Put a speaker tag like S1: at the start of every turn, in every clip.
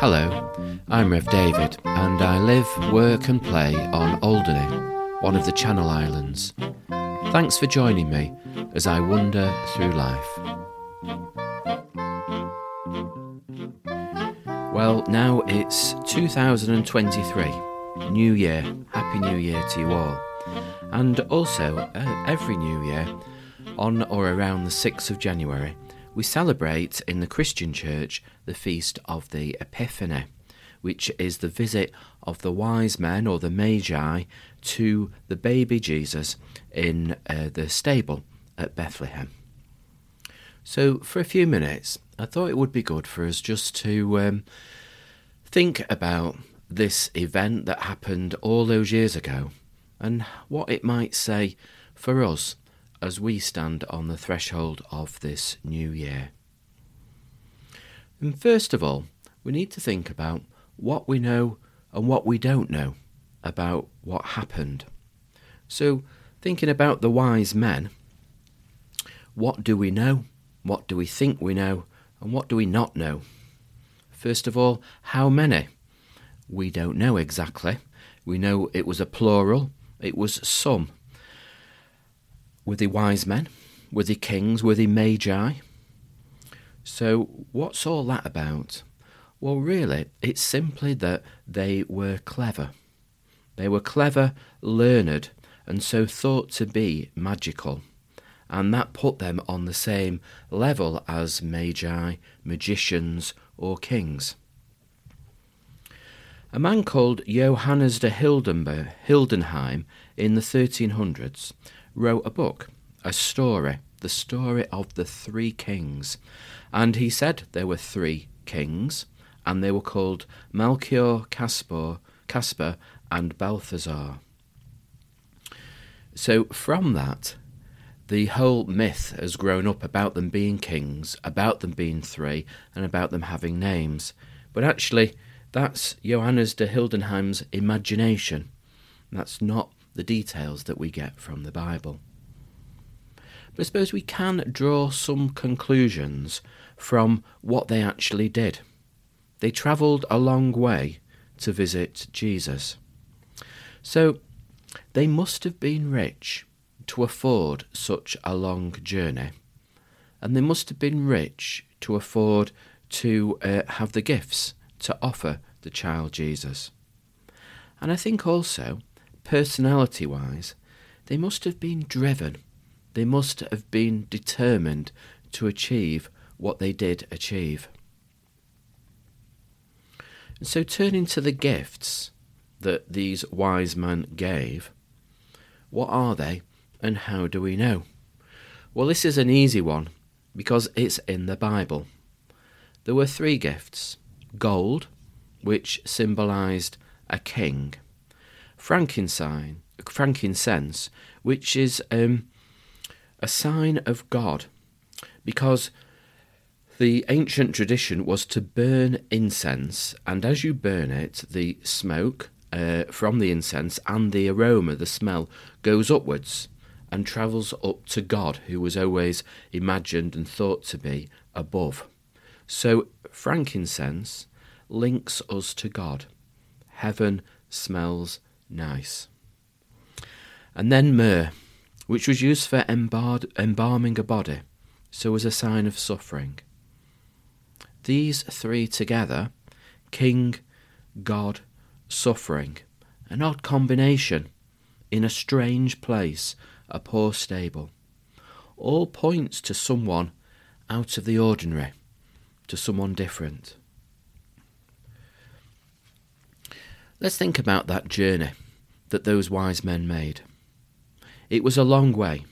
S1: Hello, I'm Rev David, and I live, work, and play on Alderney, one of the Channel Islands. Thanks for joining me as I wander through life. Well, now it's 2023. New Year. Happy New Year to you all. And also, uh, every New Year, on or around the 6th of January, we celebrate in the Christian Church the feast of the Epiphany, which is the visit of the wise men or the Magi to the baby Jesus in uh, the stable at Bethlehem. So, for a few minutes, I thought it would be good for us just to um, think about this event that happened all those years ago and what it might say for us as we stand on the threshold of this new year. And first of all, we need to think about what we know and what we don't know about what happened. So, thinking about the wise men, what do we know? What do we think we know? And what do we not know? First of all, how many? We don't know exactly. We know it was a plural, it was some. Were they wise men? Were they kings? Were they magi? So, what's all that about? Well, really, it's simply that they were clever. They were clever, learned, and so thought to be magical. And that put them on the same level as magi, magicians, or kings. A man called Johannes de Hildenheim in the 1300s wrote a book, a story, the story of the three kings. And he said there were three kings, and they were called Melchior, Caspar, Caspar and Balthazar. So from that, the whole myth has grown up about them being kings, about them being three, and about them having names. But actually, that's Johannes de Hildenheim's imagination. That's not the details that we get from the Bible. But I suppose we can draw some conclusions from what they actually did. They travelled a long way to visit Jesus. So they must have been rich to afford such a long journey, and they must have been rich to afford to uh, have the gifts to offer the child Jesus. And I think also personality wise, they must have been driven, they must have been determined to achieve what they did achieve. And so, turning to the gifts that these wise men gave, what are they and how do we know? Well, this is an easy one because it's in the Bible. There were three gifts gold, which symbolized a king, frankincense, frankincense which is um, a sign of God, because the ancient tradition was to burn incense, and as you burn it, the smoke uh, from the incense and the aroma, the smell, goes upwards and travels up to God, who was always imagined and thought to be above. So, frankincense links us to God. Heaven smells nice. And then myrrh, which was used for embalming a body, so as a sign of suffering. These three together, king, God, suffering, an odd combination, in a strange place, a poor stable, all points to someone out of the ordinary, to someone different. Let's think about that journey that those wise men made. It was a long way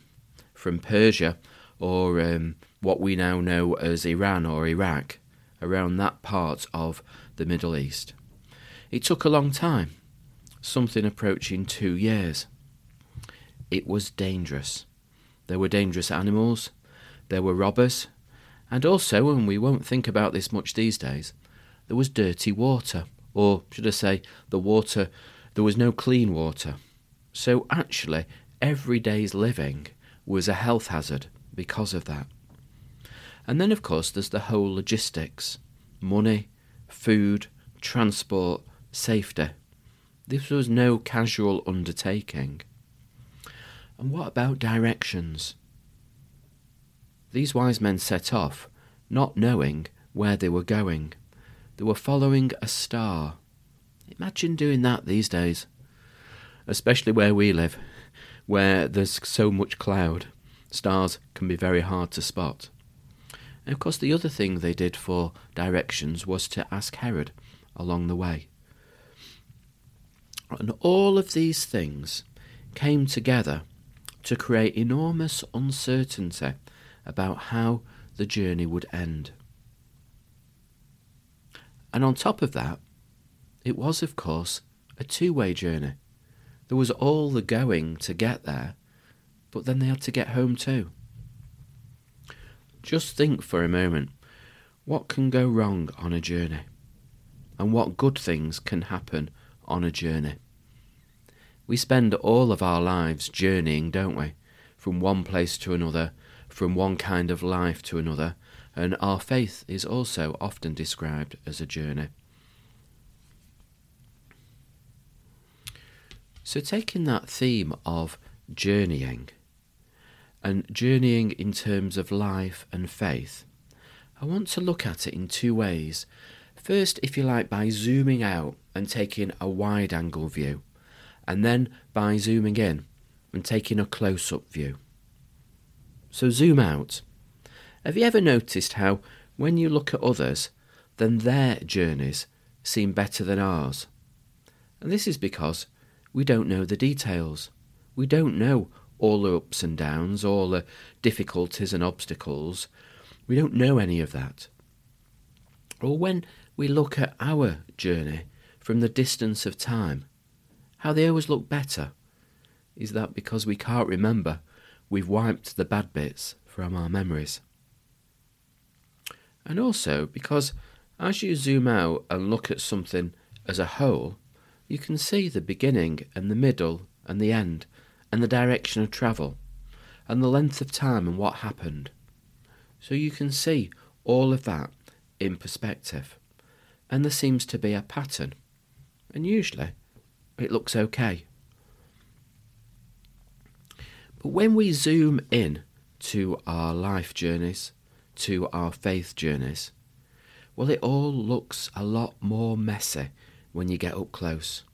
S1: from Persia or um, what we now know as Iran or Iraq, around that part of the Middle East. It took a long time, something approaching two years. It was dangerous. There were dangerous animals, there were robbers, and also, and we won't think about this much these days, there was dirty water or should I say, the water, there was no clean water. So actually, every day's living was a health hazard because of that. And then, of course, there's the whole logistics money, food, transport safety. This was no casual undertaking. And what about directions? These wise men set off, not knowing where they were going. They were following a star. Imagine doing that these days, especially where we live, where there's so much cloud. Stars can be very hard to spot. And of course, the other thing they did for directions was to ask Herod along the way. And all of these things came together to create enormous uncertainty about how the journey would end. And on top of that, it was, of course, a two way journey. There was all the going to get there, but then they had to get home too. Just think for a moment what can go wrong on a journey, and what good things can happen on a journey. We spend all of our lives journeying, don't we? From one place to another, from one kind of life to another, and our faith is also often described as a journey. So, taking that theme of journeying, and journeying in terms of life and faith, I want to look at it in two ways. First, if you like, by zooming out and taking a wide angle view, and then by zooming in and taking a close up view. So, zoom out. Have you ever noticed how, when you look at others, then their journeys seem better than ours? And this is because we don't know the details. We don't know all the ups and downs, all the difficulties and obstacles. We don't know any of that. Or when we look at our journey from the distance of time, how they always look better. Is that because we can't remember? We've wiped the bad bits from our memories. And also because as you zoom out and look at something as a whole, you can see the beginning and the middle and the end and the direction of travel and the length of time and what happened. So you can see all of that in perspective. And there seems to be a pattern. And usually it looks okay. But when we zoom in to our life journeys, to our faith journeys, well, it all looks a lot more messy when you get up close.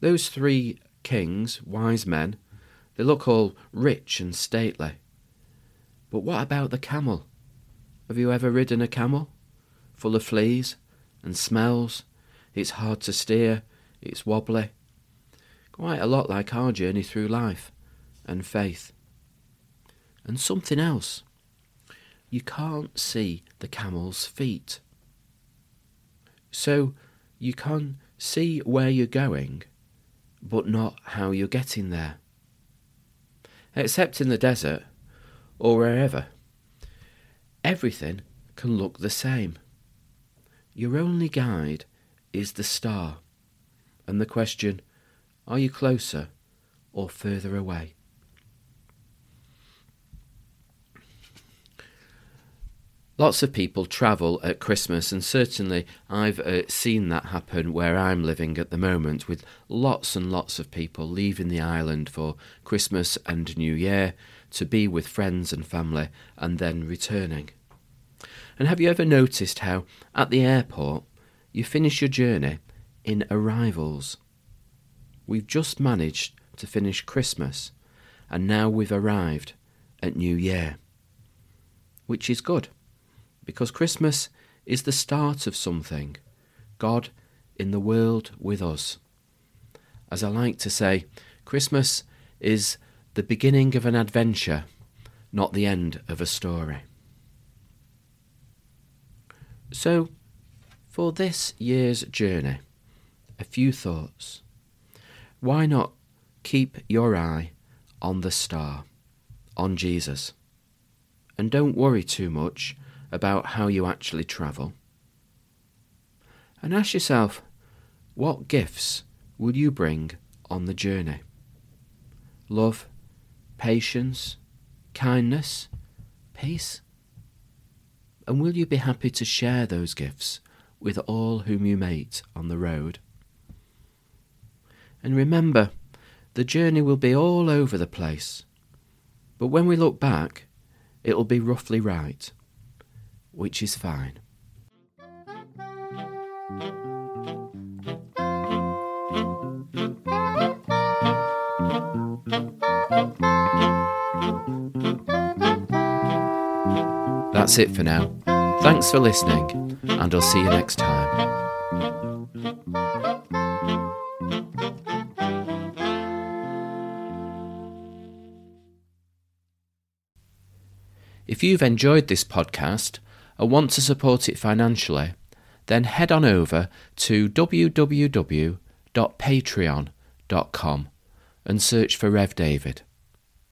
S1: Those three kings, wise men, they look all rich and stately. But what about the camel? Have you ever ridden a camel? Full of fleas and smells. It's hard to steer, it's wobbly. Quite a lot like our journey through life and faith. And something else. You can't see the camel's feet. So you can see where you're going, but not how you're getting there. Except in the desert or wherever. Everything can look the same. Your only guide is the star and the question are you closer or further away? Lots of people travel at Christmas, and certainly I've uh, seen that happen where I'm living at the moment, with lots and lots of people leaving the island for Christmas and New Year to be with friends and family and then returning. And have you ever noticed how, at the airport, you finish your journey in arrivals? We've just managed to finish Christmas, and now we've arrived at New Year, which is good because Christmas is the start of something God in the world with us. As I like to say, Christmas is the beginning of an adventure, not the end of a story. So, for this year's journey, a few thoughts. Why not keep your eye on the star, on Jesus? And don't worry too much about how you actually travel. And ask yourself, what gifts will you bring on the journey? Love, patience, kindness, peace? And will you be happy to share those gifts with all whom you meet on the road. And remember, the journey will be all over the place. But when we look back, it'll be roughly right, which is fine. That's it for now. Thanks for listening, and I'll see you next time. If you've enjoyed this podcast and want to support it financially, then head on over to www.patreon.com and search for Rev David.